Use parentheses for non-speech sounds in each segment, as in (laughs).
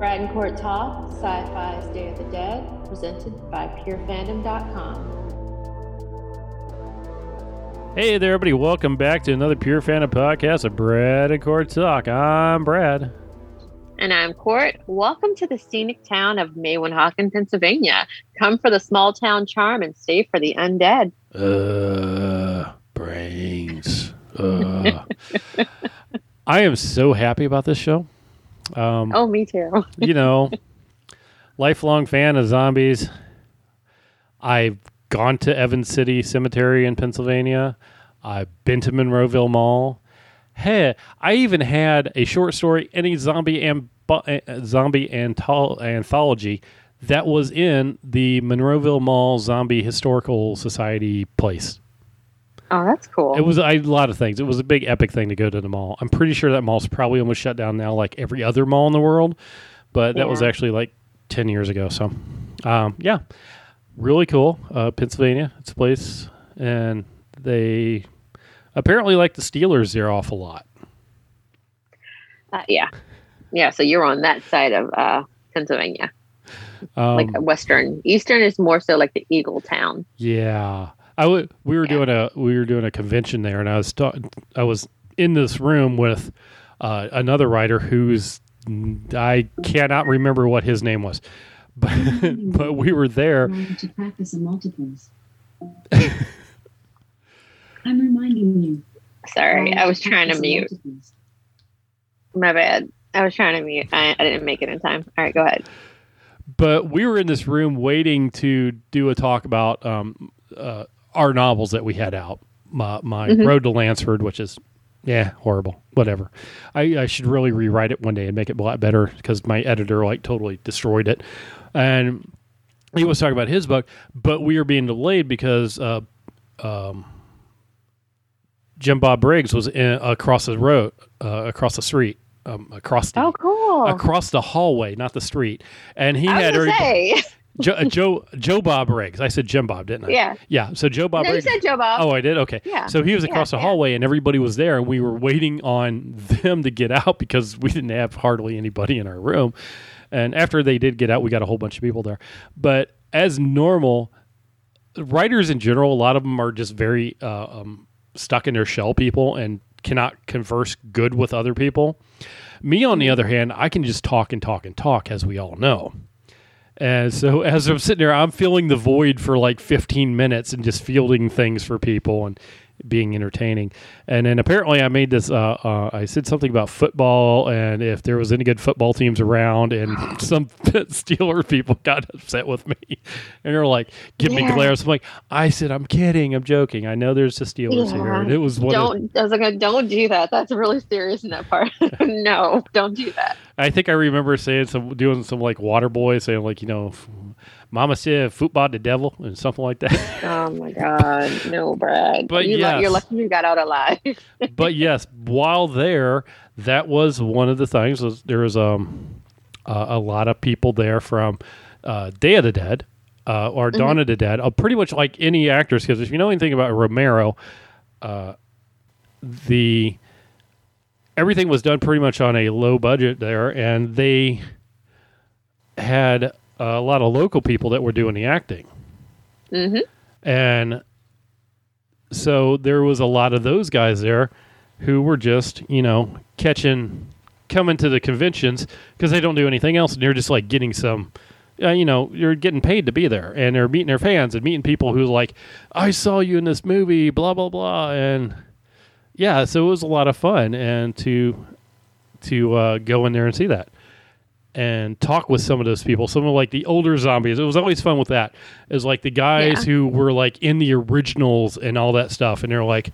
Brad and Court Talk, Syfy's Day of the Dead, presented by PureFandom.com. Hey there, everybody. Welcome back to another Pure Fandom podcast of Brad and Court Talk. I'm Brad. And I'm Court. Welcome to the scenic town of Mawinhaken, Pennsylvania. Come for the small town charm and stay for the undead. Uh, brains. Uh. (laughs) I am so happy about this show. Um, Oh, me too. (laughs) you know, lifelong fan of zombies. I've gone to Evans City Cemetery in Pennsylvania. I've been to Monroeville Mall. Hey, I even had a short story in a zombie and zombie anthol- anthology that was in the Monroeville Mall Zombie Historical Society place. Oh, that's cool. It was a lot of things. It was a big epic thing to go to the mall. I'm pretty sure that mall's probably almost shut down now, like every other mall in the world. But that was actually like ten years ago. So, um, yeah, really cool. Uh, Pennsylvania, it's a place, and they apparently like the Steelers there awful lot. Uh, yeah. Yeah, so you're on that side of uh, Pennsylvania, Um, like Western. Eastern is more so like the Eagle Town. Yeah, I w- we were Yeah. doing a we were doing a convention there, and I was ta- I was in this room with uh, another writer who's I cannot remember what his name was, (laughs) but but we were there. To practice in multiples. (laughs) I'm reminding you. Sorry, I was trying to mute. multiples. My bad. I was trying to mute. I, I didn't make it in time. All right, go ahead. But we were in this room waiting to do a talk about um, uh, our novels that we had out. My, my Mhm. Road to Lansford, which is yeah horrible. Whatever. I, I should really rewrite it one day and make it a lot better because my editor like totally destroyed it. And he was talking about his book, but we are being delayed because uh, um, Jim Bob Briggs was in, across the road, uh, across the street, um, across the Oh, cool. across the hallway, not the street. And he had already say. (laughs) Joe, uh, Joe Joe Bob Briggs. I said Jim Bob, didn't I? yeah. Yeah. So Joe Bob No, you said Joe Bob. Oh, I did. Okay. Yeah. So he was Yeah, across the yeah. hallway, and everybody was there, and we were waiting on them to get out because we didn't have hardly anybody in our room. And after they did get out, we got a whole bunch of people there. But as normal, writers in general, a lot of them are just very uh, um, stuck in their shell people and cannot converse good with other people. Me, on the other hand, I can just talk and talk and talk, as we all know. And so (laughs) as I'm sitting there, I'm filling the void for like 15 minutes and just fielding things for people. And being entertaining. And then apparently I made this, uh, uh, I said something about football and if there was any good football teams around and (laughs) some (laughs) Steeler people got upset with me (laughs) and they're like, give me Yeah. glares. I'm like, I said, I'm kidding. I'm joking. I know there's the Steelers here. And it was one Don't I was like, don't do that. That's really serious in that part. no, don't do that. I think I remember saying some, doing some like water boy saying like, you know, Mama said football the devil and something like that. (laughs) Oh my God, no, Brad. But you yes. you're lucky you got out alive. (laughs) but yes, while there, that was one of the things. Was there was um uh, a lot of people there from uh, Day of the Dead uh, or Dawn of the Dead. Uh, pretty much like any actors, because if you know anything about Romero, uh, the everything was done pretty much on a low budget there, and they had a lot of local people that were doing the acting. hmm And so there was a lot of those guys there who were just, you know, catching, coming to the conventions because they don't do anything else. And they're just like getting some, uh, you know, you're getting paid to be there. And they're meeting their fans and meeting people who like, I saw you in this movie, blah, blah, blah. And yeah, so it was a lot of fun. And to, to uh, go in there and see that and talk with some of those people, some of like the older zombies. It was always fun with that. Is like the guys Yeah. who were like in the originals and all that stuff, and they're like,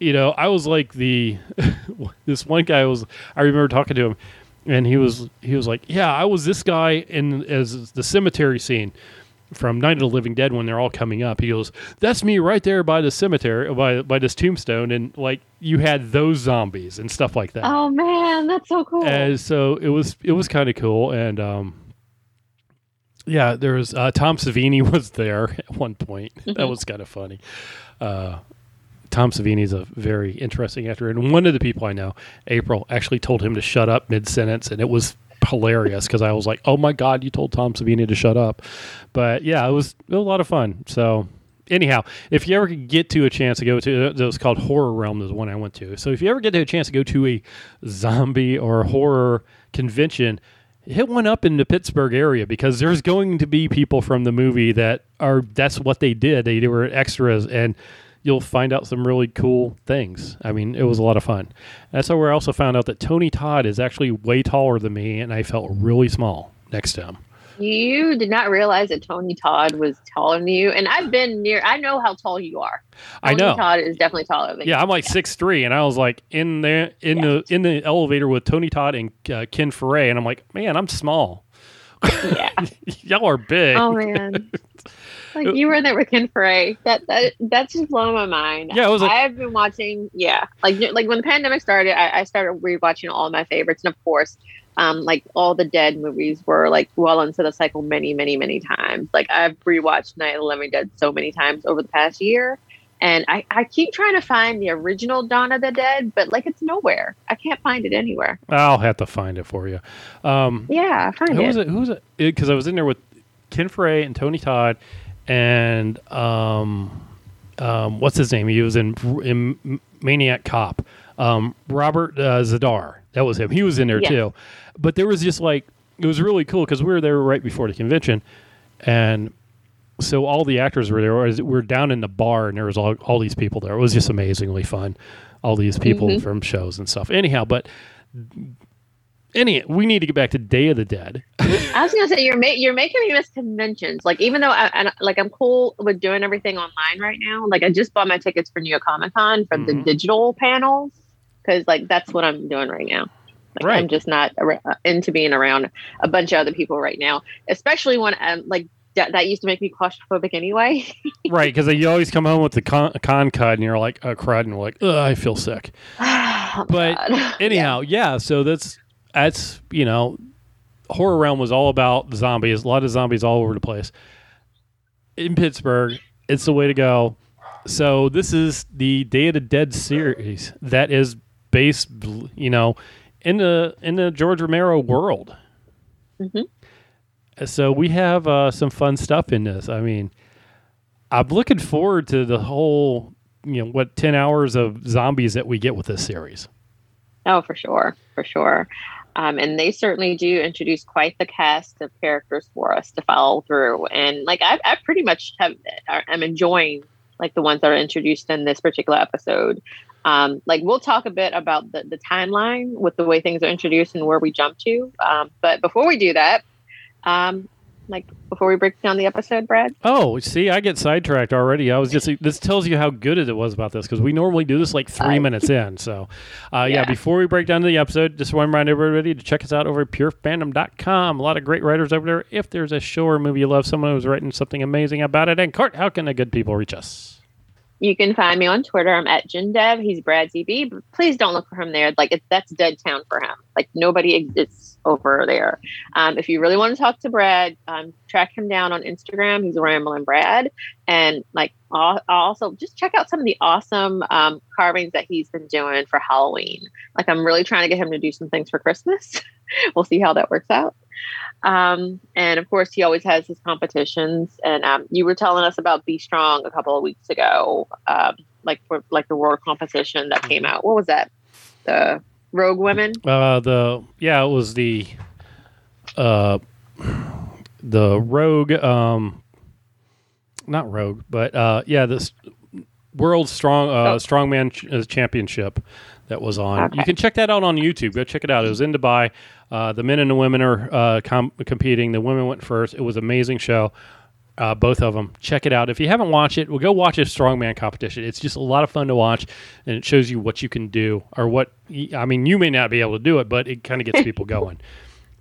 you know, I was like the (laughs) this one guy was. I remember talking to him, and he was he was like, yeah, I was this guy in as the cemetery scene from Night of the Living Dead when they're all coming up. He goes, "That's me right there by the cemetery, by by this tombstone," and like you had those zombies and stuff like that. Oh man, that's so cool. And so it was it was kind of cool and um yeah, there was uh, Tom Savini (laughs) was there at one point. That Mhm. was kind of funny. Uh, Tom Savini is a very interesting actor, and one of the people I know, April, actually told him to shut up mid sentence, and it was hilarious because I was like, "Oh my god, you told Tom Savini to shut up." But yeah, it was it was a lot of fun. So anyhow, if you ever get to a chance to go to, it was called Horror Realm, is the one I went to. So if you ever get to a chance to go to a zombie or horror convention, hit one up in the Pittsburgh area because there's going to be people from the movie that are that's what they did. They, they were extras and you'll find out some really cool things. I mean, it was a lot of fun. That's how we also found out that Tony Todd is actually way taller than me and I felt really small next to him. You did not realize that Tony Todd was taller than you, and I've been near. I know how tall you are. I know. Todd is definitely taller than you. Yeah, you. I'm like six three, and I was like in there in the in the elevator with Tony Todd and uh, Ken Foree, and I'm like, man, I'm small. Yeah. (laughs) Y'all are big. Oh man. Like you were in there with Ken Foree. That that that's just blowing my mind. Yeah, it was like- I've been watching. Yeah, like like when the pandemic started, I, I started rewatching all my favorites, and of course, um, like all the Dead movies were like well into the cycle many, many, many times. Like I've rewatched Night of the Living Dead so many times over the past year, and I I keep trying to find the original Dawn of the Dead, but like it's nowhere. I can't find it anywhere. I'll have to find it for you. Um, Yeah, find who it. was it? Who was it? Because I was in there with Ken Foree and Tony Todd, and um, um, what's his name? He was in, in Maniac Cop. Um, Robert uh, Z'Dar. That was him. He was in there Yes. too. But there was just like it was really cool because we were there right before the convention, and so all the actors were there. We were down in the bar, and there was all, all these people there. It was just amazingly fun. All these people Mhm. from shows and stuff. Anyhow, but any we need to get back to Day of the Dead. I was gonna say you're ma- you're making me miss conventions. Like even though I, I like I'm cool with doing everything online right now. Like I just bought my tickets for New York Comic Con for the Mhm. digital panels because like that's what I'm doing right now. Like, Right. I'm just not ar- uh, into being around a bunch of other people right now, especially when I'm like that, that used to make me claustrophobic anyway. (laughs) right, because you always come home with the con, con cud, and you're like a crud, and you're like, I feel sick. (sighs) Oh, But God. (laughs) Anyhow, yeah. So that's that's you know, horror realm was all about zombies. A lot of zombies all over the place. In Pittsburgh, it's the way to go. So this is the Day of the Dead series that is based, you know, in the in the George Romero world. Mhm. So we have uh, some fun stuff in this. I mean, I'm looking forward to the whole, you know, what ten hours of zombies that we get with this series. Oh, for sure, for sure. Um, and they certainly do introduce quite the cast of characters for us to follow through. And like I, I pretty much have, I'm enjoying like the ones that are introduced in this particular episode. Um, like we'll talk a bit about the, the timeline with the way things are introduced and where we jump to. Um, but before we do that, um, like before we break down the episode, Brad, Oh, see, I get sidetracked already. I was just this tells you how good it was about this because we normally do this like three minutes in. So, uh, yeah. Yeah. Before we break down the episode, just want to remind everybody to check us out over at purefandom.com. A lot of great writers over there. If there's a show or movie you love, someone who's writing something amazing about it, and Court, how can the good people reach us? You can find me on Twitter. I'm at JinDev. He's Brad ZB. But please don't look for him there. Like it's that's dead town for him. Like nobody exists over there. Um, if you really want to talk to Brad, um, track him down on Instagram. He's Ramblin' Brad. And like al- also just check out some of the awesome um, carvings that he's been doing for Halloween. Like I'm really trying to get him to do some things for Christmas. (laughs) we'll see how that works out. Um, and of course, he always has his competitions. And um, you were telling us about Be Strong a couple of weeks ago, um, like for like the world competition that came out. What was that? The Rogue Women. Uh, the yeah, it was the uh, the Rogue, um, not Rogue, but uh, yeah, this World Strong uh, Oh. Strongman ch- uh, Championship that was on. Okay. You can check that out on YouTube. Go check it out. It was in Dubai. Uh, the men and the women are uh, com- competing. The women went first. It was an amazing show. Uh, both of them. Check it out. If you haven't watched it, well, go watch a strongman competition. It's just a lot of fun to watch, and it shows you what you can do or what. I mean, you may not be able to do it, but it kind of gets (laughs) people going.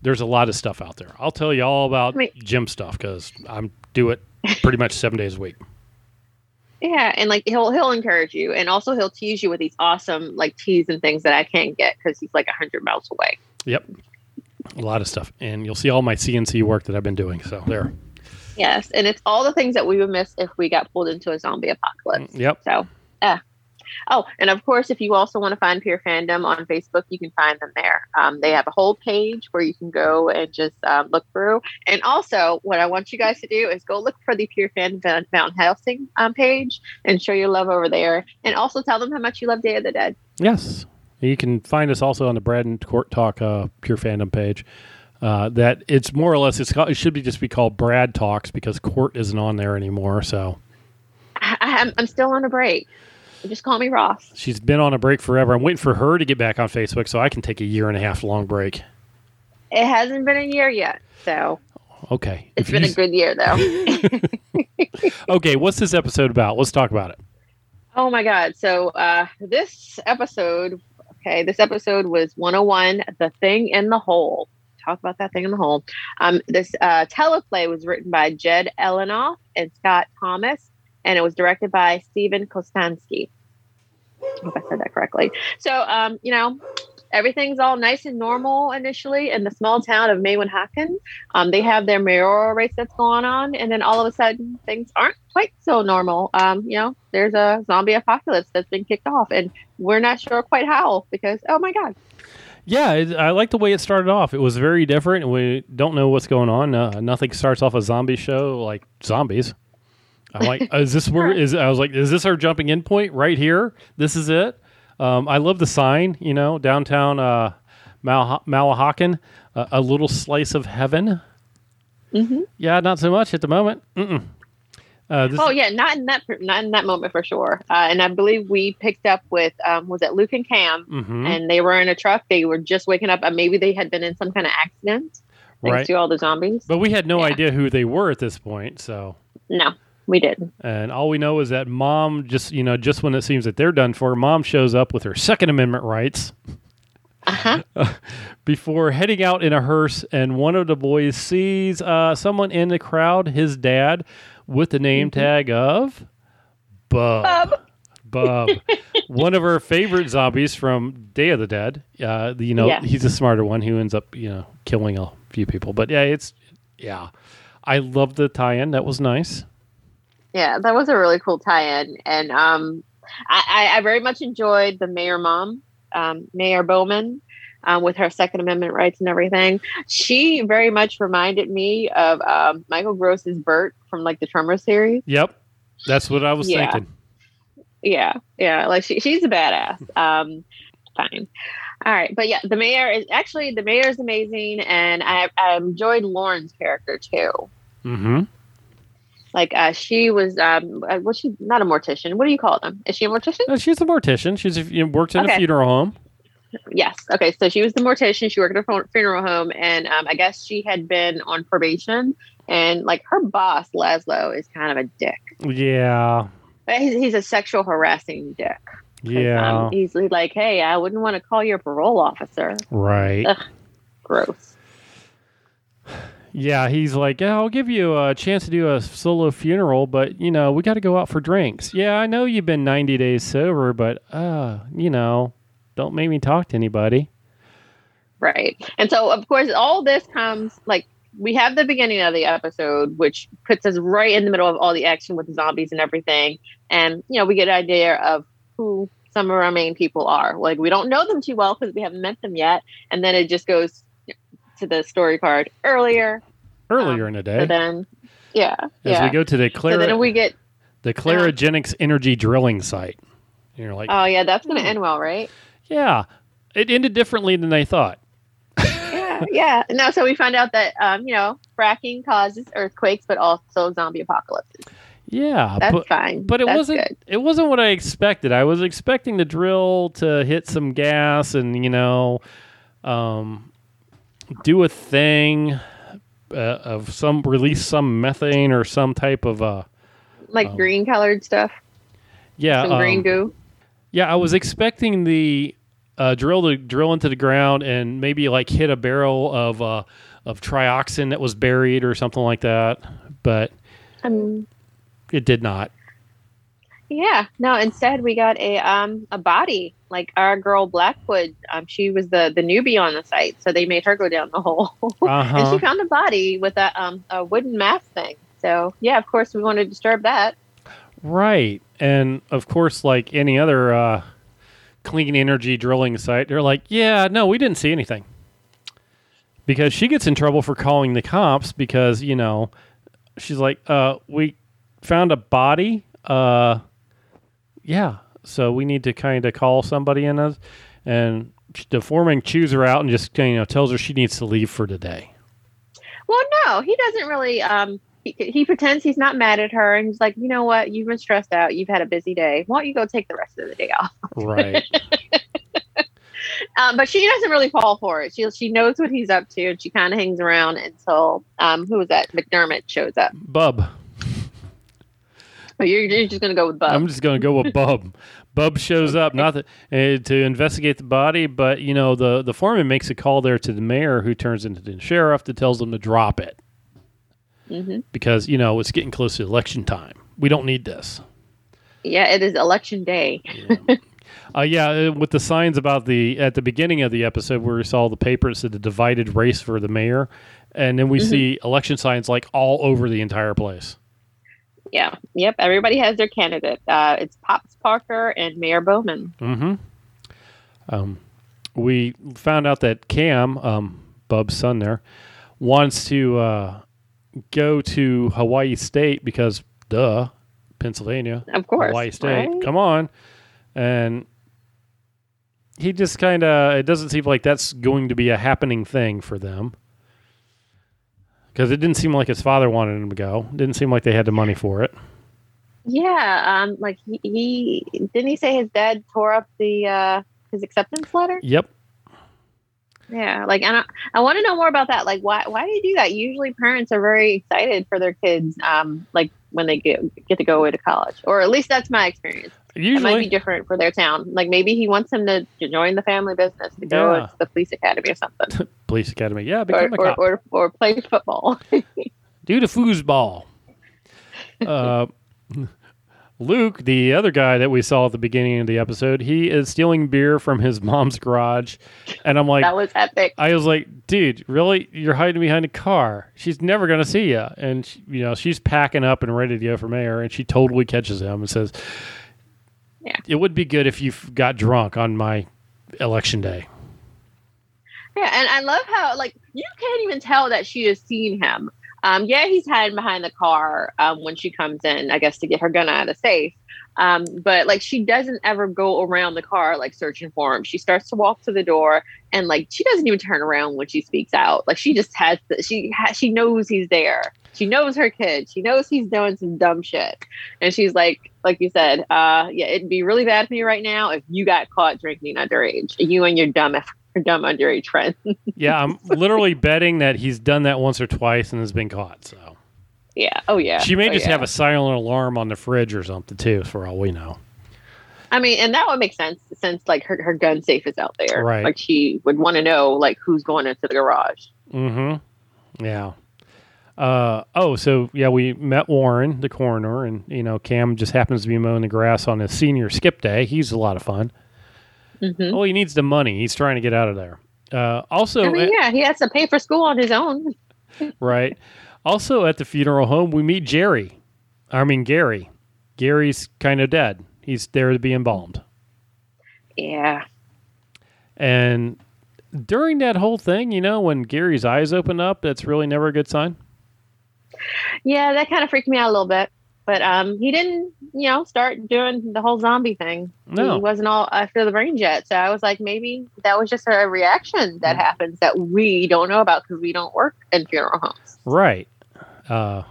There's a lot of stuff out there. I'll tell you all about gym stuff because I'm do it pretty much seven days a week. Yeah, and like he'll he'll encourage you, and also he'll tease you with these awesome like teas and things that I can't get because he's like a hundred miles away. Yep, a lot of stuff, and you'll see all my CNC work that I've been doing. So there. Yes, and it's all the things that we would miss if we got pulled into a zombie apocalypse. Yep. So, yeah. Oh, and of course, if you also want to find Pure Fandom on Facebook, you can find them there. Um, they have a whole page where you can go and just um, look through. And also, what I want you guys to do is go look for the Pure Fandom Mountain Helsing um, page and show your love over there. And also tell them how much you love Day of the Dead. Yes. You can find us also on the Brad and Court Talk uh, Pure Fandom page. Uh, that it's more or less it's called, it should be just be called Brad Talks because Court isn't on there anymore. So I, I'm, I'm still on a break. Just call me Ross. she's been on a break forever. I'm waiting for her to get back on Facebook so I can take a year and a half long break. It hasn't been a year yet, so Okay. it's If been a good year though. (laughs) okay. What's this episode about? Let's talk about it. Oh my God. So uh, this episode, okay, this episode was 101, The Thing in the Hole. Talk about that thing in the hole. Um, this uh, teleplay was written by Jed Elinoff and Scott Thomas, and it was directed by Steven Kostanski. I hope I said that correctly. So, um, you know, everything's all nice and normal initially in the small town of Mawinhaken. Um, they have their mayoral race that's going on, and then all of a sudden things aren't quite so normal. Um, you know, there's a zombie apocalypse that's been kicked off, and we're not sure quite how because oh my god, Yeah, it, I like the way it started off. It was very different. We don't know what's going on. Uh, nothing starts off a zombie show like zombies. I'm like, (laughs) is this where is? I was like, is this our jumping in point right here? This is it. Um, I love the sign. You know, downtown uh, Mal- Malahakan, uh, a little slice of heaven. Mhm. Yeah, not so much at the moment. Mm-mm. Uh, oh yeah, not in that not in that moment for sure. Uh, and I believe we picked up with um, was it Luke and Cam, mhm, and they were in a truck. They were just waking up, and maybe they had been in some kind of accident thanks right. to all the zombies. But we had no Yeah. idea who they were at this point. So. No, we didn't. And all we know is that mom just, you know, just when it seems that they're done for, mom shows up with her Second Amendment rights Uh-huh. (laughs) before heading out in a hearse. And one of the boys sees uh, someone in the crowd, his dad, with the name tag of Bub. Bub. Bub. (laughs) one of our favorite zombies from Day of the Dead. Uh, you know, Yeah. he's a smarter one who ends up, you know, killing a few people. But yeah, it's, yeah. I love the tie in. That was nice. Yeah, that was a really cool tie-in, and um, I, I, I very much enjoyed the mayor mom, um, Mayor Bowman, um, with her Second Amendment rights and everything. She very much reminded me of um, Michael Gross's Burt from like the Tremor series. Yep. That's what I was Yeah. thinking. Yeah, yeah, like she, she's a badass. (laughs) Um, fine. All right, but yeah, the mayor is actually the mayor is amazing, and I, I enjoyed Lauren's character too. Mm-hmm. Like uh, she was, um, uh, was she not a mortician? What do you call them? Is she a mortician? Uh, she's a mortician. She's a, works in a funeral home. Yes. Okay. So she was the mortician. She worked at a funeral home, and um, I guess she had been on probation. And like her boss, Laszlo, is kind of a dick. Yeah. He's, he's a sexual harassing dick. Yeah. Um, he's like, hey, I wouldn't want to call your parole officer. right. Ugh. Gross. Yeah. He's like, yeah, I'll give you a chance to do a solo funeral, but you know, we got to go out for drinks. Yeah, I know you've been 90 days sober, but uh, you know, don't make me talk to anybody. Right. And so, of course, all this comes like we have the beginning of the episode, which puts us right in the middle of all the action with the zombies and everything. And, you know, we get an idea of who some of our main people are. Like, we don't know them too well because we haven't met them yet. And then it just goes to the story card earlier. Earlier Um, in the So day, then, yeah. as yeah. we go to the so then we get, the Clarogenics energy drilling site. And you're like, oh, yeah, that's going to end well, right? Yeah, it ended differently than they thought. yeah, yeah. No, so we found out that um, you know, fracking causes earthquakes, but also zombie apocalypses. Yeah, That's but fine. but it That's wasn't good. it wasn't what I expected. I was expecting the drill to hit some gas and you know, um, do a thing uh, of some release some methane or some type of uh like um, green colored stuff, yeah some green um, goo. yeah. I was expecting the uh, drill the drill into the ground and maybe like hit a barrel of uh, of trioxin that was buried or something like that, but Um, it did not. yeah, no. Instead, we got a um a body. Like our girl Blackwood, um, she was the the newbie on the site, so they made her go down the (laughs) hole, and Uh-huh. she found a body with a um a wooden mask thing. So yeah, of course we want to disturb that. Right. And of course, like any other uh, clean energy drilling site, they're like, yeah, no, we didn't see anything. Because she gets in trouble for calling the cops because, you know, she's like, uh, we found a body. Uh, yeah. So we need to kind of call somebody in us. And the foreman chews her out and just, you know, tells her she needs to leave for today. Well, no, he doesn't really. Um, he, he pretends he's not mad at her, and he's like, you know what? You've been stressed out. You've had a busy day. Why don't you go take the rest of the day off? Right. Um, (laughs) but she doesn't really fall for it. She she knows what he's up to, and she kind of hangs around until um, who was that? McDermott shows up. Bub. But you're, you're just gonna go with Bub. I'm just going to go with Bub. Bub shows up not uh, to investigate the body, but you know the the foreman makes a call there to the mayor, who turns into the sheriff that tells them to drop it hmm because you know it's getting close to election time. We don't need this. Yeah, it is election day. Uh, yeah, uh, with the signs about the at the beginning of the episode where we saw the paper that said the divided race for the mayor, and then we Mhm. see election signs like all over the entire place. Yeah, yep. Everybody has their candidate. Uh, it's Pops Parker and Mayor Bowman. Mm-hmm. Um, we found out that Cam, um, Bub's son, there, wants to uh, go to Hawaii State because, duh, Pennsylvania, Of course, Hawaii State. right? Come on, and he just kind of. It doesn't seem like that's going to be a happening thing for them. Because it didn't seem like his father wanted him to go. Didn't seem like they had the money for it. Yeah, um, like he, he didn't he say his dad tore up the uh, his acceptance letter? Yep. Yeah, like and I, I want to know more about that. Like, why why do you do that? Usually, parents are very excited for their kids, um, like when they get get to go away to college, or at least that's my experience. It might be different for their town. Like maybe he wants him to, join the family business, to go Yeah. to the police academy or something, (laughs) police academy. Yeah, or, become a or, cop. or or play football. (laughs) Do the foosball. (laughs) uh, Luke, the other guy that we saw at the beginning of the episode, he is stealing beer from his mom's garage, and I'm like, (laughs) that was epic. I was like, dude, really? You're hiding behind a car. She's never gonna see you, and she, you know she's packing up and ready to go for mayor, and she totally catches him and says, Yeah. it would be good if you got drunk on my election day." Yeah, and I love how like you can't even tell that she has seen him. Um, yeah, he's hiding behind the car um, when she comes in, I guess, to get her gun out of the safe. Um, but like she doesn't ever go around the car like searching for him. She starts to walk to the door, and like she doesn't even turn around when she speaks out. Like she just has the, she she knows he's there. She knows her kid. She knows he's doing some dumb shit, and she's like, like you said, uh, yeah, it'd be really bad for me right now if you got caught drinking underage. You and your dumb dumb underage friend. (laughs) Yeah, I'm literally betting that he's done that once or twice and has been caught. So. Yeah. Oh yeah. She may Oh, just yeah. have a silent alarm on the fridge or something too, for all we know. I mean, and that would make sense since like her, her gun safe is out there. Right. Like she would want to know like who's going into the garage. Mm-hmm. Yeah. Uh, oh, so yeah, we met Warren, the coroner, and you know Cam just happens to be mowing the grass on his senior skip day. He's a lot of fun. Hmm Oh, he needs the money. He's trying to get out of there. Uh, also, I mean, at- yeah, he has to pay for school on his own. (laughs) right. Also, at the funeral home, we meet Jerry. I mean Gary. Gary's kind of dead. He's there to be embalmed. Yeah. And during that whole thing, you know, when Gary's eyes open up, that's really never a good sign. Yeah, that kind of freaked me out a little bit. But um, he didn't, you know, start doing the whole zombie thing. No. He wasn't all after the brain jet. So I was like, maybe that was just a reaction that Mm. happens that we don't know about because we don't work in funeral homes. Right. Uh,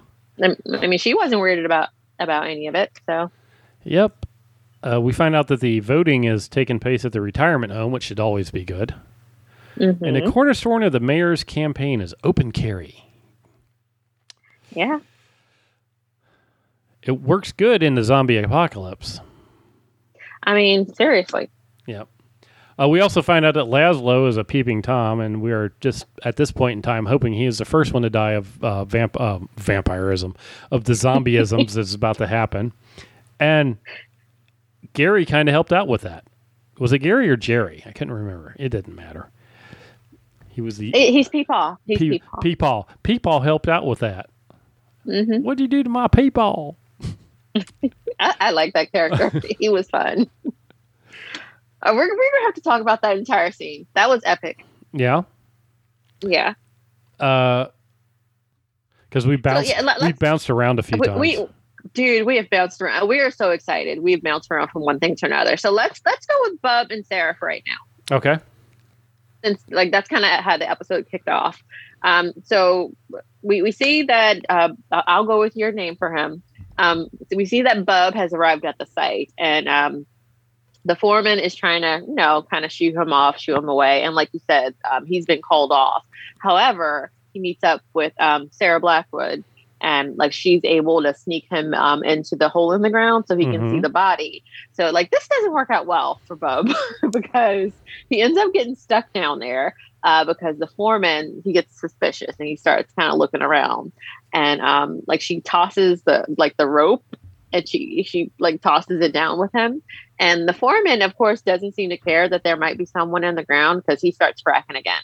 I I mean, she wasn't worried about about any of it. So Yep. Uh, we find out that the voting is taking place at the retirement home, which should always be good. And Mhm. the cornerstone of the mayor's campaign is open carry. yeah, It works good in the zombie apocalypse. I mean, seriously. Yep. Uh, we also find out that Laszlo is a peeping Tom, and we are just at this point in time hoping he is the first one to die of uh, vamp- uh, vampirism, of the zombieisms that's about to happen. And Gary kind of helped out with that. Was it Gary or Jerry? I couldn't remember. It didn't matter. He was the He- He's Peepaw. He's Pe- Peepaw. Peepaw. Peepaw helped out with that. hmm What'd you do to my Peepaw? I, I like that character. (laughs) he was fun. Uh, we're, we're gonna have to talk about that entire scene. That was epic. Yeah. Yeah. Uh, because we bounced yeah, let- we bounced around a few We, times. we dude, we have bounced around. We are so excited. We've bounced around from one thing to another. So let's let's go with Bub and Sarah for right now. okay. since like that's kind of how the episode kicked off. Um, so we we see that uh, I'll go with your name for him. Um, so we see that Bub has arrived at the site, and um, the foreman is trying to you know kind of shoo him off, shoo him away, and like you said, um, he's been called off. However, he meets up with um, Sarah Blackwood. And like she's able to sneak him um, into the hole in the ground so he can Mhm. see the body. So like this doesn't work out well for Bub (laughs) because he ends up getting stuck down there uh, because the foreman he gets suspicious and he starts kind of looking around and um, like she tosses the like the rope and she she like tosses it down with him and the foreman of course doesn't seem to care that there might be someone in the ground because he starts fracking again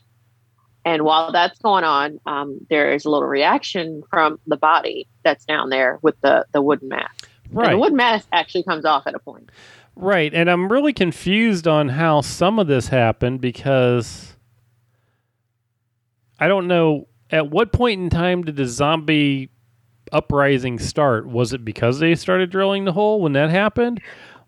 and while that's going on um, there is a little reaction from the body that's down there with the the wooden mask and Right. the wooden mask actually comes off at a point Right. And I'm really confused on how some of this happened because I don't know at what point in time did the zombie uprising start? Was it because they started drilling the hole when that happened?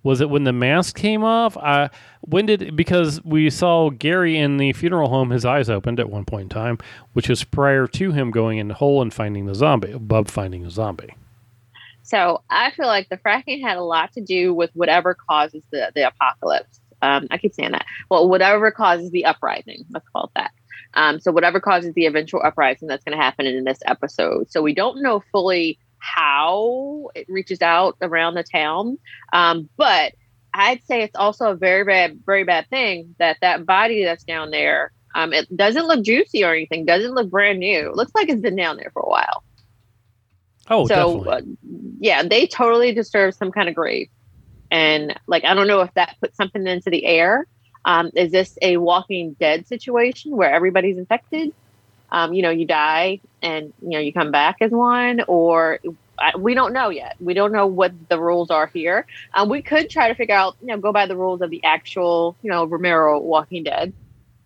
Was it when the mask came off? Uh, when did because we saw Gary in the funeral home, his eyes opened at one point in time, which was prior to him going in the hole and finding the zombie, Bub finding the zombie. So I feel like the fracking had a lot to do with whatever causes the, the apocalypse. Um, I keep saying that. Well, whatever causes the uprising, let's call it that. Um, so whatever causes the eventual uprising that's going to happen in this episode. So we don't know fully how it reaches out around the town, um, but I'd say it's also a very bad, very bad thing that that body that's down there. Um, it doesn't look juicy or anything. Doesn't look brand new. It looks like it's been down there for a while Oh, so definitely. uh, yeah they totally deserve some kind of grave and like i don't know if that puts something into the air um, is this a walking dead situation where everybody's infected? Um, you know you die and you know you come back as one or we don't know yet. We don't know what the rules are here. Um, we could try to figure out you know go by the rules of the actual you know romero walking dead.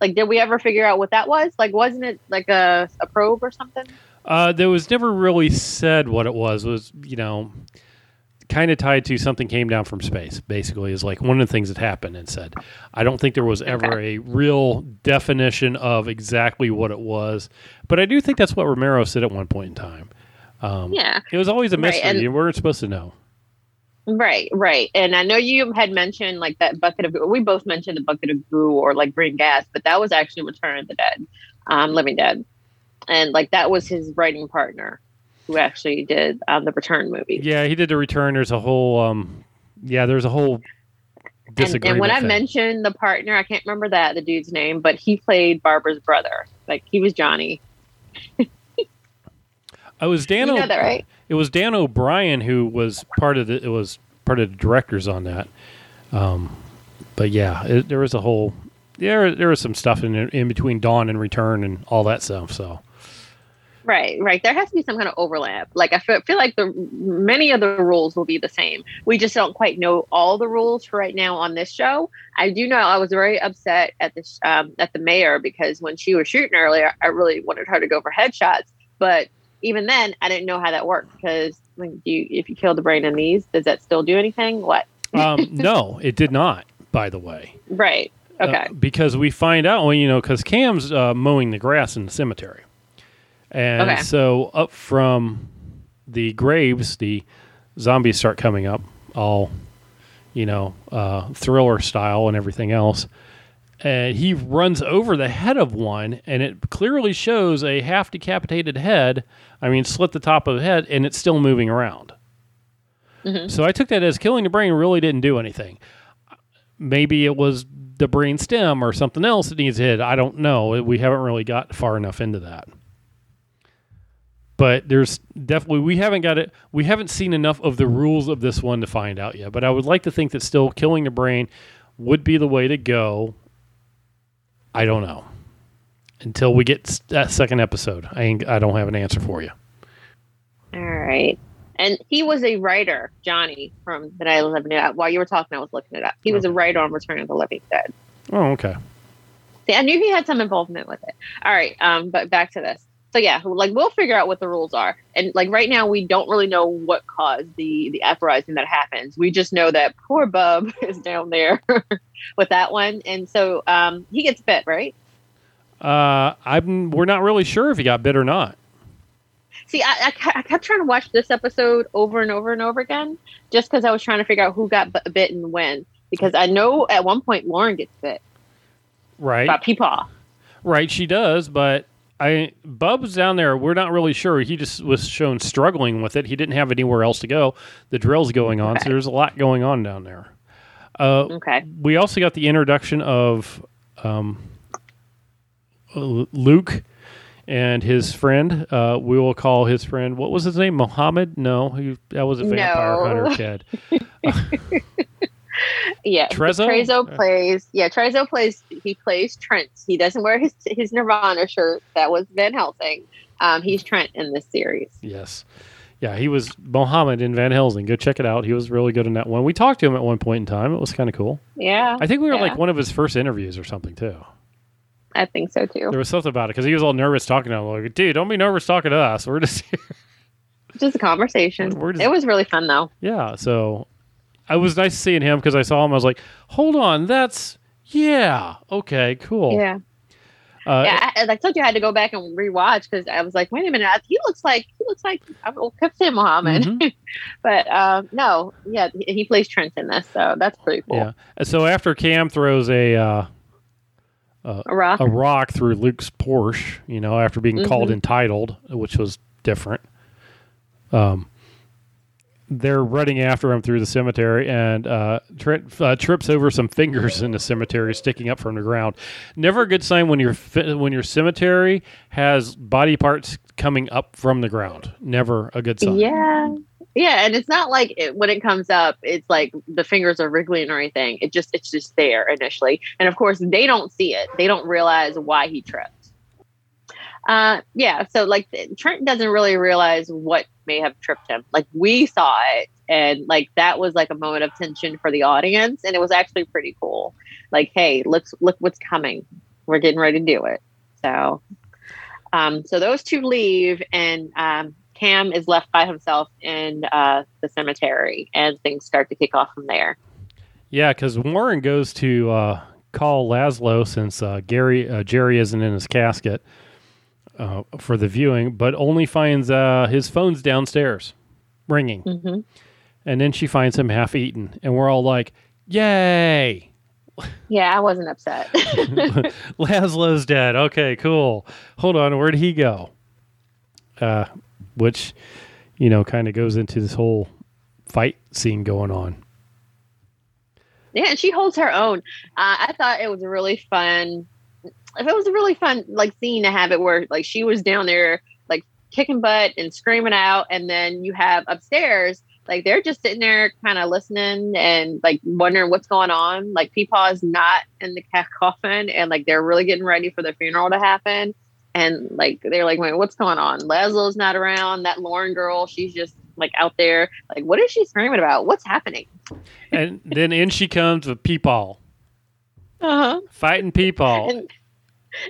Like did we ever figure out what that was? Like wasn't it like a, a probe or something? Uh, there was never really said what it was. It was you know, kind of tied to something came down from space. Basically, is like one of the things that happened and said. I don't think there was ever a real definition of exactly what it was, but I do think that's what Romero said at one point in time. Um, yeah It was always a Right, mystery. and- you weren't supposed to know. Right, right. And I know you had mentioned like that bucket of we both mentioned the bucket of goo or like green gas, but that was actually Return of the Dead, um, Living Dead. And like that was his writing partner who actually did um, the Return movie. Yeah, he did the return. There's a whole. Um, yeah, there's a whole and, disagreement. and when I thing. mentioned the partner, I can't remember that the dude's name, but he played Barbara's brother. Like he was Johnny. I was Dan. you O- know that, right? It was Dan O'Bannon who was part of the. It was part of the directors on that. Um, but yeah, it, there was a whole. There, there was some stuff in in between Dawn and Return and all that stuff. So Right, right. There has to be some kind of overlap. Like I feel, feel like the many of the rules will be the same. We just don't quite know all the rules for right now on this show. I do know I was very upset at this um, at the mayor because when she was shooting earlier, I really wanted her to go for headshots. But even then, I didn't know how that worked because when you if you kill the brain in these, does that still do anything? What? um, (laughs) no, it did not. By the way, Right. Uh, Okay. because we find out, well, you know, because Cam's uh, mowing the grass in the cemetery, and Okay. so up from the graves, the zombies start coming up, all you know, uh, thriller style and everything else. And he runs over the head of one, and it clearly shows a half decapitated head. I mean, slit the top of the head, and it's still moving around. Mhm. So I took that as killing the brain really didn't do anything. Maybe it was the brain stem or something else that needs hit. I don't know. We haven't really got far enough into that. But there's definitely we haven't got it. We haven't seen enough of the rules of this one to find out yet. But I would like to think that still killing the brain would be the way to go. I don't know until we get that second episode. I ain't, I don't have an answer for you. All right. And he was a writer, Johnny from the Night of the Living While you were talking, I was looking it up. He was a writer on Return of the Living Dead. Oh, okay. See, I knew he had some involvement with it. All right, um, but back to this. So yeah, like we'll figure out what the rules are, and like right now we don't really know what caused the the uprising that happens. We just know that poor Bub (laughs) is down there (laughs) with that one, and so um, he gets bit, right? Uh, I'm. We're not really sure if he got bit or not. See, I, I, I kept trying to watch this episode over and over and over again, just because I was trying to figure out who got b- bit and when. Because I know at one point Lauren gets bit Right. by Peepaw. Right. She does, but I Bub's down there. We're not really sure. He just was shown struggling with it. He didn't have anywhere else to go. The drill's going on, so there's a lot going on down there. Uh, Okay. we also got the introduction of um, Luke and his friend. Uh, we will call his friend. What was his name? Mohammed? No, he, that was a vampire No. hunter kid. (laughs) (laughs) Yeah, Trezzo? Trezo plays. Yeah, Trezzo plays. He plays Trent. He doesn't wear his his Nirvana shirt. That was Van Helsing. Um, he's Trent in this series. Yes. Yeah, he was Mohammed in Van Helsing. Go check it out. He was really good in that one. We talked to him at one point in time. It was kind of cool. Yeah, I think we were Yeah. like one of his first interviews or something too. I think so too. There was something about it because he was all nervous talking to him. Like, dude, don't be nervous talking to us. We're just (laughs) Just a conversation. Just- it was really fun though. yeah. So I was nice seeing him because I saw him. I was like, hold on, that's yeah, okay, cool. Yeah, Uh, yeah. I, I told you I had to go back and rewatch because I was like, wait a minute, I- he looks like he looks like I will Muhammad, Mhm. (laughs) but um, no, yeah, he, he plays Trent in this, so that's pretty cool. Yeah. So after Cam throws a uh, A rock. a rock through Luke's Porsche, you know, after being called Mhm. entitled, which was different. Um, they're running after him through the cemetery, and uh, Trent uh, trips over some fingers in the cemetery sticking up from the ground. Never a good sign when your fi- when your cemetery has body parts coming up from the ground. Never a good sign. Yeah. Yeah, and it's not like it, when it comes up, it's like the fingers are wriggling or anything. It just it's just there initially, and of course they don't see it. They don't realize why he tripped. Uh, yeah. So like Trent doesn't really realize what may have tripped him. Like we saw it, and like that was like a moment of tension for the audience, and it was actually pretty cool. Like, hey, look look what's coming. We're getting ready to do it. So, um, so those two leave, and um, Cam is left by himself in uh, the cemetery, and things start to kick off from there. Yeah, because Warren goes to uh, call Laszlo since uh, Gary uh, Jerry isn't in his casket uh, for the viewing, but only finds uh, his phone's downstairs ringing, hmm and then she finds him half eaten, and we're all like, "Yay, Yeah, I wasn't upset. (laughs) Laszlo's dead." Okay, cool. Hold on, where'd he go? Uh, which you know kind of goes into this whole fight scene going on. yeah, and she holds her own. Uh, I thought it was a really fun. It was a really fun like scene to have it where like she was down there like kicking butt and screaming out, and then you have upstairs like they're just sitting there kind of listening and like wondering what's going on. Like Peepaw is not in the (laughs) coffin, and like they're really getting ready for the funeral to happen. And like they're like, wait, what's going on? Laszlo's not around. That Lauren girl, she's just like out there. Like, what is she screaming about? What's happening? And then in she comes with Peepaw, Uh-huh. fighting Peepaw. And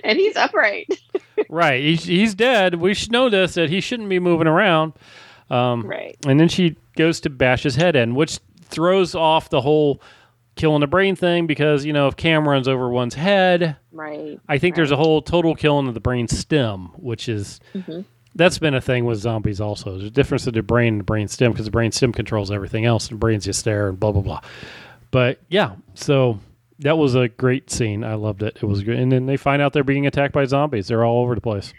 and he's upright. (laughs) Right. He's, he's dead. We should know this that he shouldn't be moving around. Um, Right. And then she goes to bash his head in, which throws off the whole killing the brain thing because, you know, if Cam runs over one's head, Right. I think there's a whole total killing of the brain stem, which is. Mhm. That's been a thing with zombies also. There's a difference in the brain and the brain stem because the brain stem controls everything else and the brain's just there and blah, blah, blah. But yeah, so that was a great scene. I loved it. It was good. And then they find out they're being attacked by zombies. They're all over the place.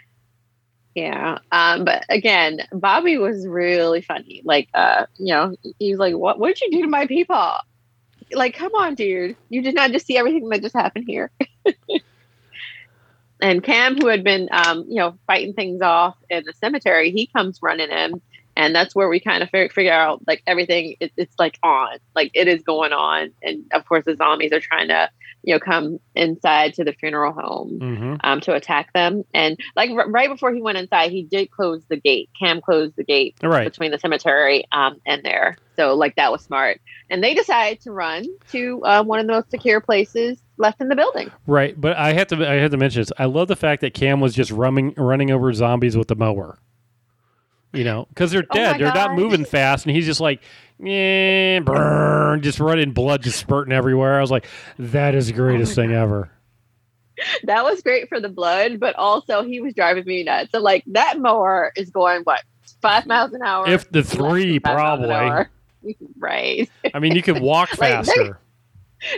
Yeah. Um, but again, Bobby was really funny. Like, uh, you know, he was like, What what did you do to my people? Like, come on, dude. You did not just see everything that just happened here. (laughs) and Cam, who had been um, you know, fighting things off in the cemetery, he comes running in and that's where we kind of figure out like everything. It, it's like on, like it is going on, and of course the zombies are trying to you know come inside to the funeral home hmm um, to attack them. And like r- right before he went inside, he did close the gate. Cam closed the gate Right. between the cemetery um, and there. So like that was smart. And they decided to run to uh, one of the most secure places left in the building. Right. But I have to I had to mention this. I love the fact that Cam was just running running over zombies with the mower. You know, because they're Oh dead. my they're not moving fast, and he's just like, yeah, burn, just running, blood just spurting everywhere. I was like, that is the oh greatest thing ever. (laughs) That was great for the blood, but also he was driving me nuts. So like that mower is going what five miles an hour. If the three, five miles an probably. (laughs) Right. I mean, you could walk (laughs) Like, faster.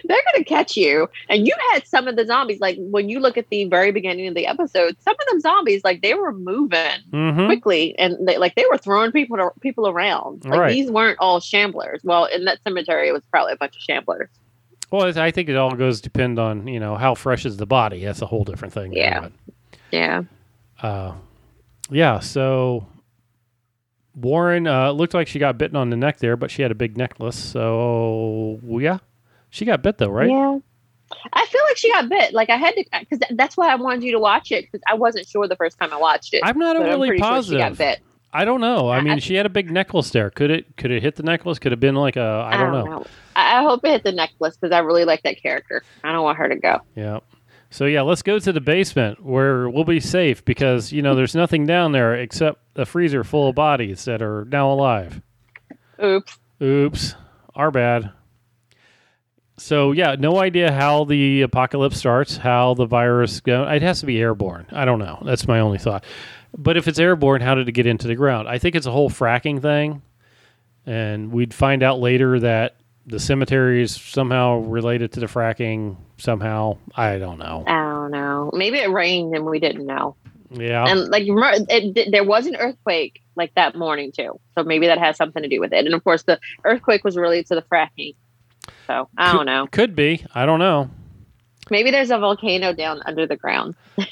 They're going to catch you. And you had some of the zombies, like when you look at the very beginning of the episode, some of them zombies, like they were moving hmm quickly and they, like they were throwing people to, people around. Like Right. these weren't all shamblers. Well, in that cemetery, it was probably a bunch of shamblers. Well, I think it all goes depend on you know how fresh is the body. That's a whole different thing. there, Yeah. but- Yeah. uh, yeah, so Warren uh, looked like she got bitten on the neck there, but she had a big necklace. So yeah, she got bit though, right? Yeah. I feel like she got bit. Like I had to, because that's why I wanted you to watch it because I wasn't sure the first time I watched it. I'm not but I'm really positive. sure she got bit. I don't know. I I- mean, I- she had a big necklace there. Could it could it hit the necklace? Could have been like a I don't, know. I, I hope it hit the necklace because I really like that character. I don't want her to go. Yeah. So yeah, let's go to the basement where we'll be safe because you know there's nothing down there except a freezer full of bodies that are now alive. Oops. Oops, our bad. So yeah, no idea how the apocalypse starts, how the virus go. It has to be airborne. I don't know. That's my only thought. But if it's airborne, how did it get into the ground? I think it's a whole fracking thing, and we'd find out later that the cemetery is somehow related to the fracking. Somehow, I don't know. I don't know. Maybe it rained and we didn't know. Yeah, And like it- there was an earthquake like that morning too. So maybe that has something to do with it. And of course, the earthquake was related to the fracking. So I don't know. could be. I don't know. Maybe there's a volcano down under the ground. (laughs)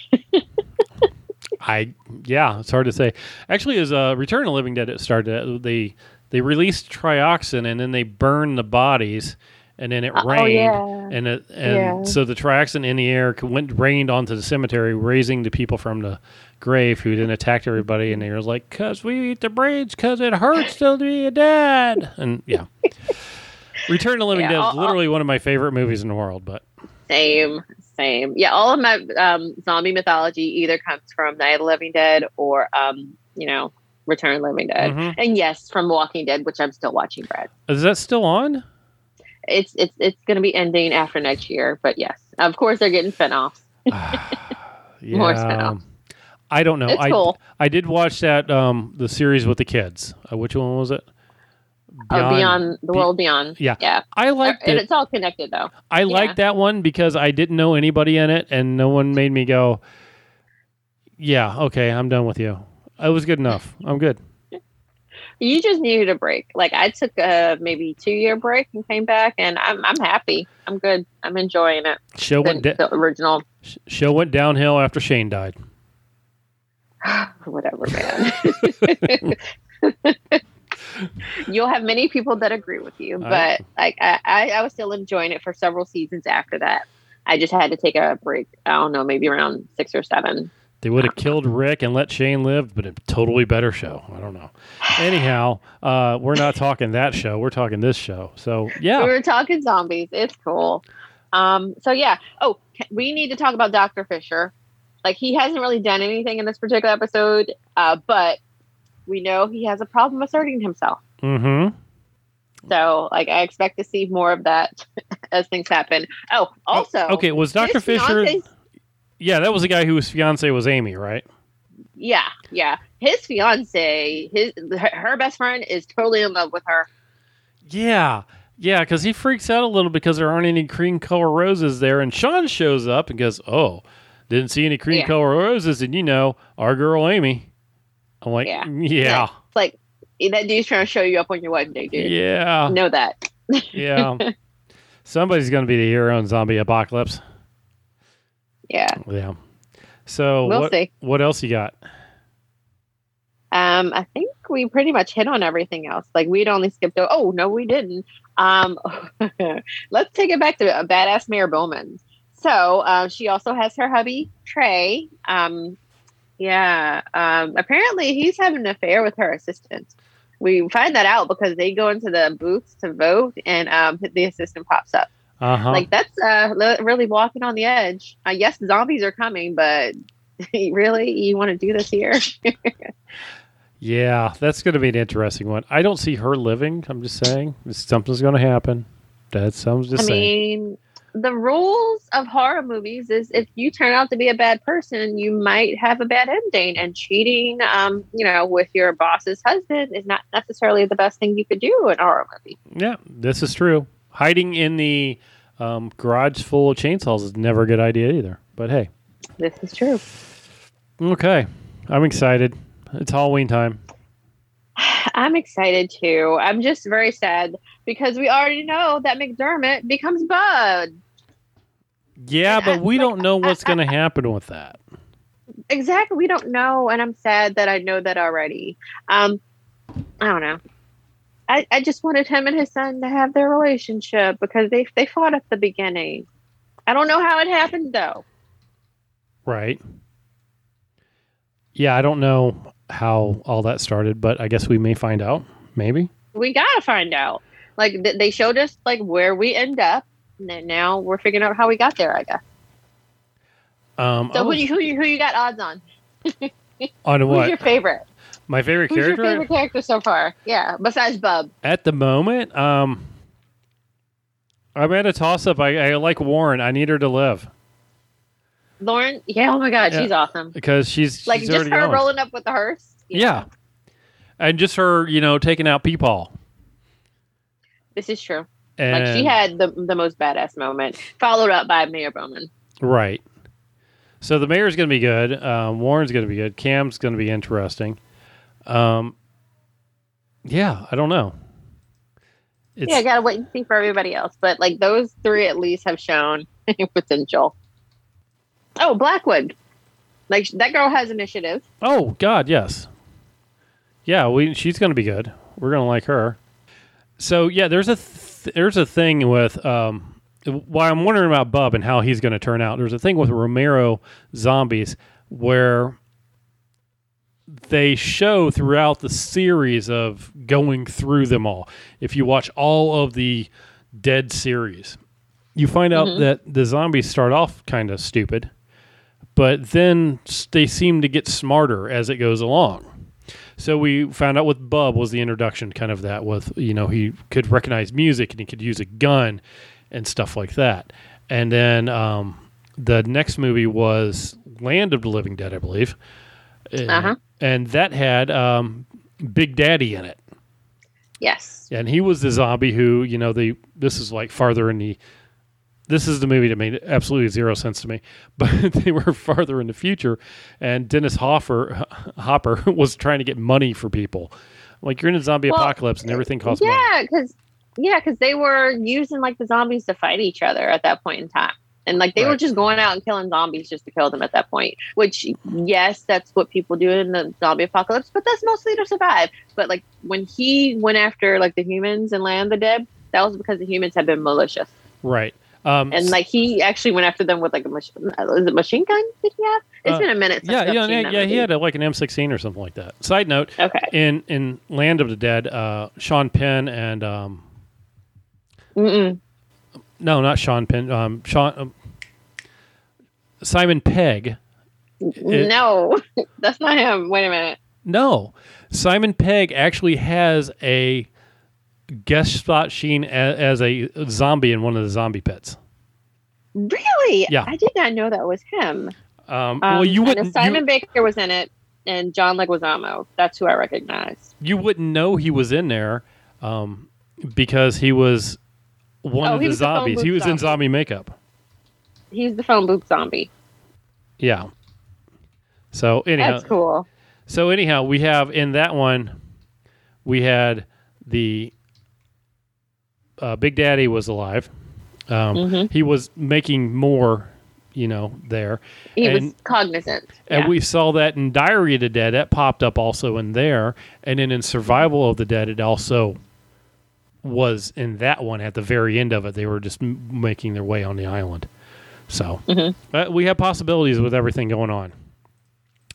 I yeah, it's hard to say. Actually, as a Return of Living Dead it started, they they released trioxin and then they burned the bodies, and then it Uh, oh, rained, yeah. and it and Yeah. so the trioxin in the air went rained onto the cemetery, raising the people from the grave who then attacked everybody, and they were like, "Cause we eat the brains, cause it hurts to be a dead," and yeah. Return to Living Yeah, Dead is I'll- literally one of my favorite movies in the world, but Same, same. Yeah, all of my um, zombie mythology either comes from Night of the Living Dead or, um, you know, Return of the Living Dead. Mhm. And yes, from Walking Dead, which I'm still watching, Brad. is that still on? It's it's it's going to be ending after next year, but yes, of course they're getting spinoffs. (sighs) yeah. (laughs) More spin-offs. I don't know. It's I cool. I did watch that um the series with the kids. Uh, which one was it? Beyond, beyond the world beyond. Yeah. yeah. I liked and it. it's all connected though. I liked that one because I didn't know anybody in it, and no one made me go, "Yeah, okay, I'm done with you." It was good enough. I'm good. (laughs) You just needed a break. Like I took a maybe two year break and came back, and I'm I'm happy. I'm good. I'm enjoying it. Show went da- the original, show went downhill after Shane died. (sighs) whatever, man. (laughs) (laughs) You'll have many people that agree with you, but like I, I, I was still enjoying it for several seasons after that. I just had to take a break. I don't know, maybe around six or seven. They would have killed Rick and let Shane live, but a totally better show. I don't know. Anyhow, uh, we're not talking that show. We're talking this show. So yeah, We were talking zombies. It's cool. Um, so yeah. Oh, we need to talk about Doctor Fisher. Like he hasn't really done anything in this particular episode, uh, but we know he has a problem asserting himself. mm-hmm. So like I expect to see more of that (laughs) as things happen. Oh, also, okay. Was Doctor Fisher? Yeah, that was the guy whose fiance was Amy, right? Yeah, yeah. His fiance, his her, her best friend, is totally in love with her. Yeah, yeah, because he freaks out a little because there aren't any cream color roses there, and Sean shows up and goes, "Oh, didn't see any cream Yeah. color roses," and you know, our girl Amy. I'm like, Yeah. yeah, It's like that dude's trying to show you up on your wedding day, dude. yeah, Know that. yeah. (laughs) Somebody's gonna be the hero in zombie apocalypse. Yeah, Yeah. So we'll what? see. What else you got? Um, I think we pretty much hit on everything else. Like we'd only skipped. o- Oh no, we didn't. Um, (laughs) let's take it back to a badass Mayor Bowman. So uh, she also has her hubby Trey. Um, yeah. Um, apparently he's having an affair with her assistant. We find that out because they go into the booths to vote, and um, the assistant pops up. Uh huh. Like that's uh, li- really walking on the edge. Uh, yes, zombies are coming, but (laughs) really, you want to do this here? (laughs) yeah, that's going to be an interesting one. I don't see her living. I'm just saying something's going to happen. That's I'm just I saying. mean, the rules of horror movies is if you turn out to be a bad person, you might have a bad ending. And cheating, um, you know, with your boss's husband is not necessarily the best thing you could do in a horror movie. Yeah, this is true. Hiding in the um, garage full of chainsaws is never a good idea either. But hey, This is true. okay, I'm excited. It's Halloween time. (sighs) I'm excited too. I'm just very sad because we already know that McDermott becomes Bub. Yeah, And but we like, don't know what's going (laughs) to happen with that. Exactly. We don't know. And I'm sad that I know that already. Um, I don't know. I, I just wanted him and his son to have their relationship because they they fought at the beginning. I don't know how it happened though. Right. Yeah, I don't know how all that started, but I guess we may find out. Maybe. We gotta find out. Like th- they showed us like where we end up, and now we're figuring out how we got there. I guess. Um, So I who you who you who you got odds on? (laughs) on what Who's your favorite? My favorite Who's character your favorite character so far? Yeah, besides Bub. at the moment. Um, I'm at a toss up. I, I like Warren. I need her to live Lauren. Yeah. Oh my God, Yeah. she's awesome. because she's Like she's just her rolling up with the hearse. Yeah. and just her, you know, taking out Peepaw. This is true. And, Like she had the the most badass moment, followed up by Mayor Bowman. Right. So the mayor's going to be good. Um, Warren's going to be good. Cam's going to be interesting. Um, yeah, I don't know. It's, yeah, I gotta wait and see for everybody else. But like those three at least have shown (laughs) potential. Oh, Blackwood. Like that girl has initiative. oh God, yes. Yeah, we. She's going to be good. We're going to like her. So yeah, there's a th- there's a thing with um, why I'm wondering about Bub and how he's going to turn out. There's a thing with Romero zombies where they show throughout the series of going through them all. If you watch all of the Dead series, you find out Mhm. that the zombies start off kind of stupid, but then they seem to get smarter as it goes along. So we found out with Bub was the introduction, kind of that with you know he could recognize music and he could use a gun and stuff like that. And then um, the next movie was Land of the Living Dead, I believe, Uh, Uh-huh. and that had um, Big Daddy in it, Yes. and he was the zombie who you know the this is like farther in the this is the movie that made absolutely zero sense to me, (laughs) but they were farther in the future, and Dennis Hopper (laughs) Hopper was trying to get money for people. Like you're in a zombie Well, apocalypse and everything costs money. Yeah, because yeah, because they were using like the zombies to fight each other at that point in time. And like they were just going out and killing zombies just to kill them at that point. Which yes, that's what people do in the zombie apocalypse, but that's mostly to survive. But like when he went after like the humans and land the dead, that was because the humans had been malicious. Right. Um, And like he actually went after them with like a machine. Is it machine gun? Did he have? It's Uh, been a minute. Since yeah, yeah, yeah, yeah. He had a, like an M16 or something like that. Side note: Okay. in in Land of the Dead, uh, Sean Penn and um, Mm-mm. no, not Sean Penn. Um, Sean um, Simon Pegg. It- no, (laughs) that's not him. Wait a minute. No, Simon Pegg actually has a guest spot sheen as, as a zombie in one of the zombie pits. Really? Yeah. I did not know that was him. Um, Um, well, you wouldn't Simon you, Baker was in it, and John Leguizamo. That's who I recognized. you wouldn't know he was in there um, because he was one Oh, of the was the zombies. He was in zombie. zombie makeup. He's the phone booth zombie. Yeah. So anyhow, That's cool. So anyhow, we have in that one, we had the uh, Big Daddy was alive. Um, Mhm. He was making more you know, there. He was cognizant. And Yeah. we saw that in Diary of the Dead. That popped up also in there. And then in Survival of the Dead, it also was in that one at the very end of it. They were just m- making their way on the island. So Mm-hmm. uh, we have possibilities with everything going on.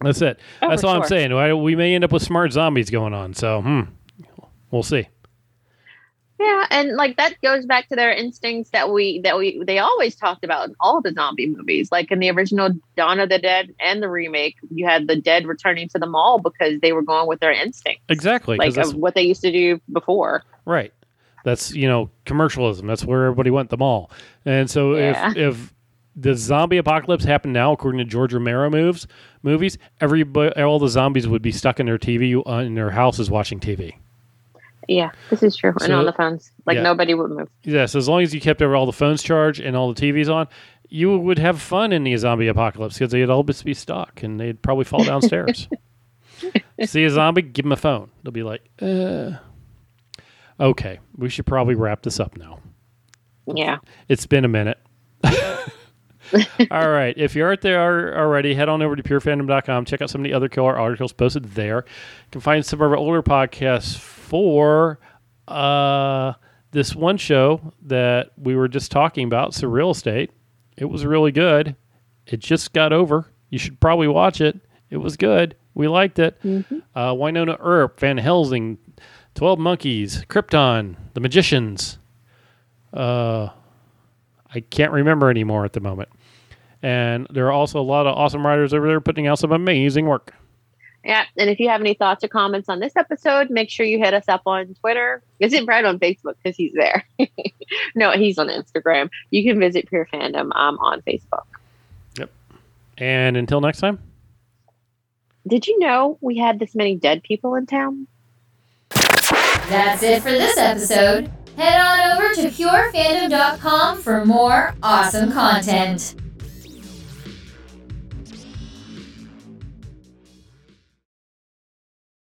That's it. Oh, That's all I'm saying. We- We may end up with smart zombies going on. So, hmm, we'll see. Yeah, and like that goes back to their instincts that we that we they always talked about in all the zombie movies. Like in the original Dawn of the Dead and the remake, you had the dead returning to the mall because they were going with their instincts, Exactly, like of what they used to do before. Right. That's you know commercialism. That's where everybody went the mall. And so Yeah. if if the zombie apocalypse happened now, according to George Romero moves movies, everybody all the zombies would be stuck in their TV uh, in their houses watching TV. Yeah, this is true. and So- on the phones, like yeah. nobody would move. Yes, as long as you kept all the phones charged and all the TVs on, you would have fun in the zombie apocalypse because they'd all just be stuck and they'd probably fall downstairs. (laughs) See a zombie, give them a phone. They'll be like, uh. Okay, we should probably wrap this up now. Yeah, It's been a minute. (laughs) All right. If you aren't there already, head on over to purefandom.com. Check out some of the other killer articles posted there. You can find some of our older podcasts for uh, this one show that we were just talking about, Surreal Estate. It was really good. It just got over. You should probably watch it. It was good. We liked it. Uh, Wynonna Earp, Van Helsing, 12 Monkeys, Krypton, The Magicians. Uh, I can't remember anymore at the moment. And there are also a lot of awesome writers over there putting out some amazing work. Yeah. And if you have any thoughts or comments on this episode, make sure you hit us up on Twitter. Visit Brad on Facebook because he's there. (laughs) no, he's on Instagram. You can visit Pure Fandom um, on Facebook. Yep. And until next time, Did you know we had this many dead people in town? That's it for this episode. Head on over to purefandom.com for more awesome content.